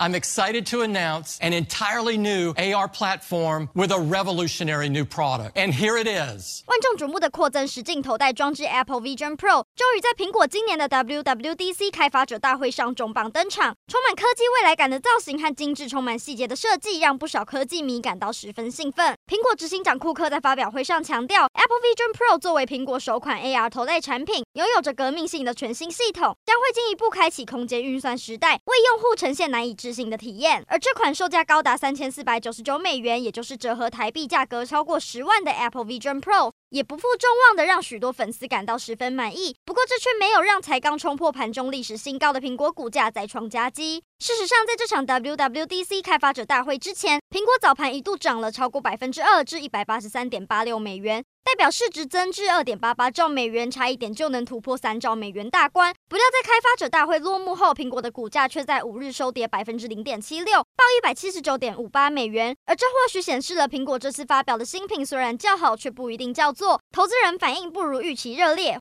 I'm excited to announce an entirely new AR platform with a revolutionary new product. And here it is. 万众瞩目的扩增实镜头戴装置 Apple Vision Pro 终于在苹果今年的 WWDC 开发者大会上重磅登场。充满科技未来感的造型和精致、充满细节的设计，让不少科技迷感到十分兴奋。苹果执行长库克在发表会上强调，Apple Vision Pro 作为苹果首款 AR 头戴产品，拥有着革命性的全新系统，将会进一步开启空间运算时代，为用户呈现难以置信的体验，而这款售价高达三千四百九十九美元，也就是折合台币价格超过十万的 Apple Vision Pro，也不负众望的让许多粉丝感到十分满意。不过，这却没有让才刚冲破盘中历史新高的苹果股价再创佳绩。事实上，在这场 WWDC 开发者大会之前，苹果早盘一度涨了超过百分之二，至一百八十三点八六美元。代表市值增至二点八八兆美元，差一点就能突破三兆美元大关。不料在开发者大会落幕后，苹果的股价却在五日收跌百分之零点七六，报一百七十九点五八美元。而这或许显示了苹果这次发表的新品虽然较好，却不一定叫座。投资人反应不如预期热烈，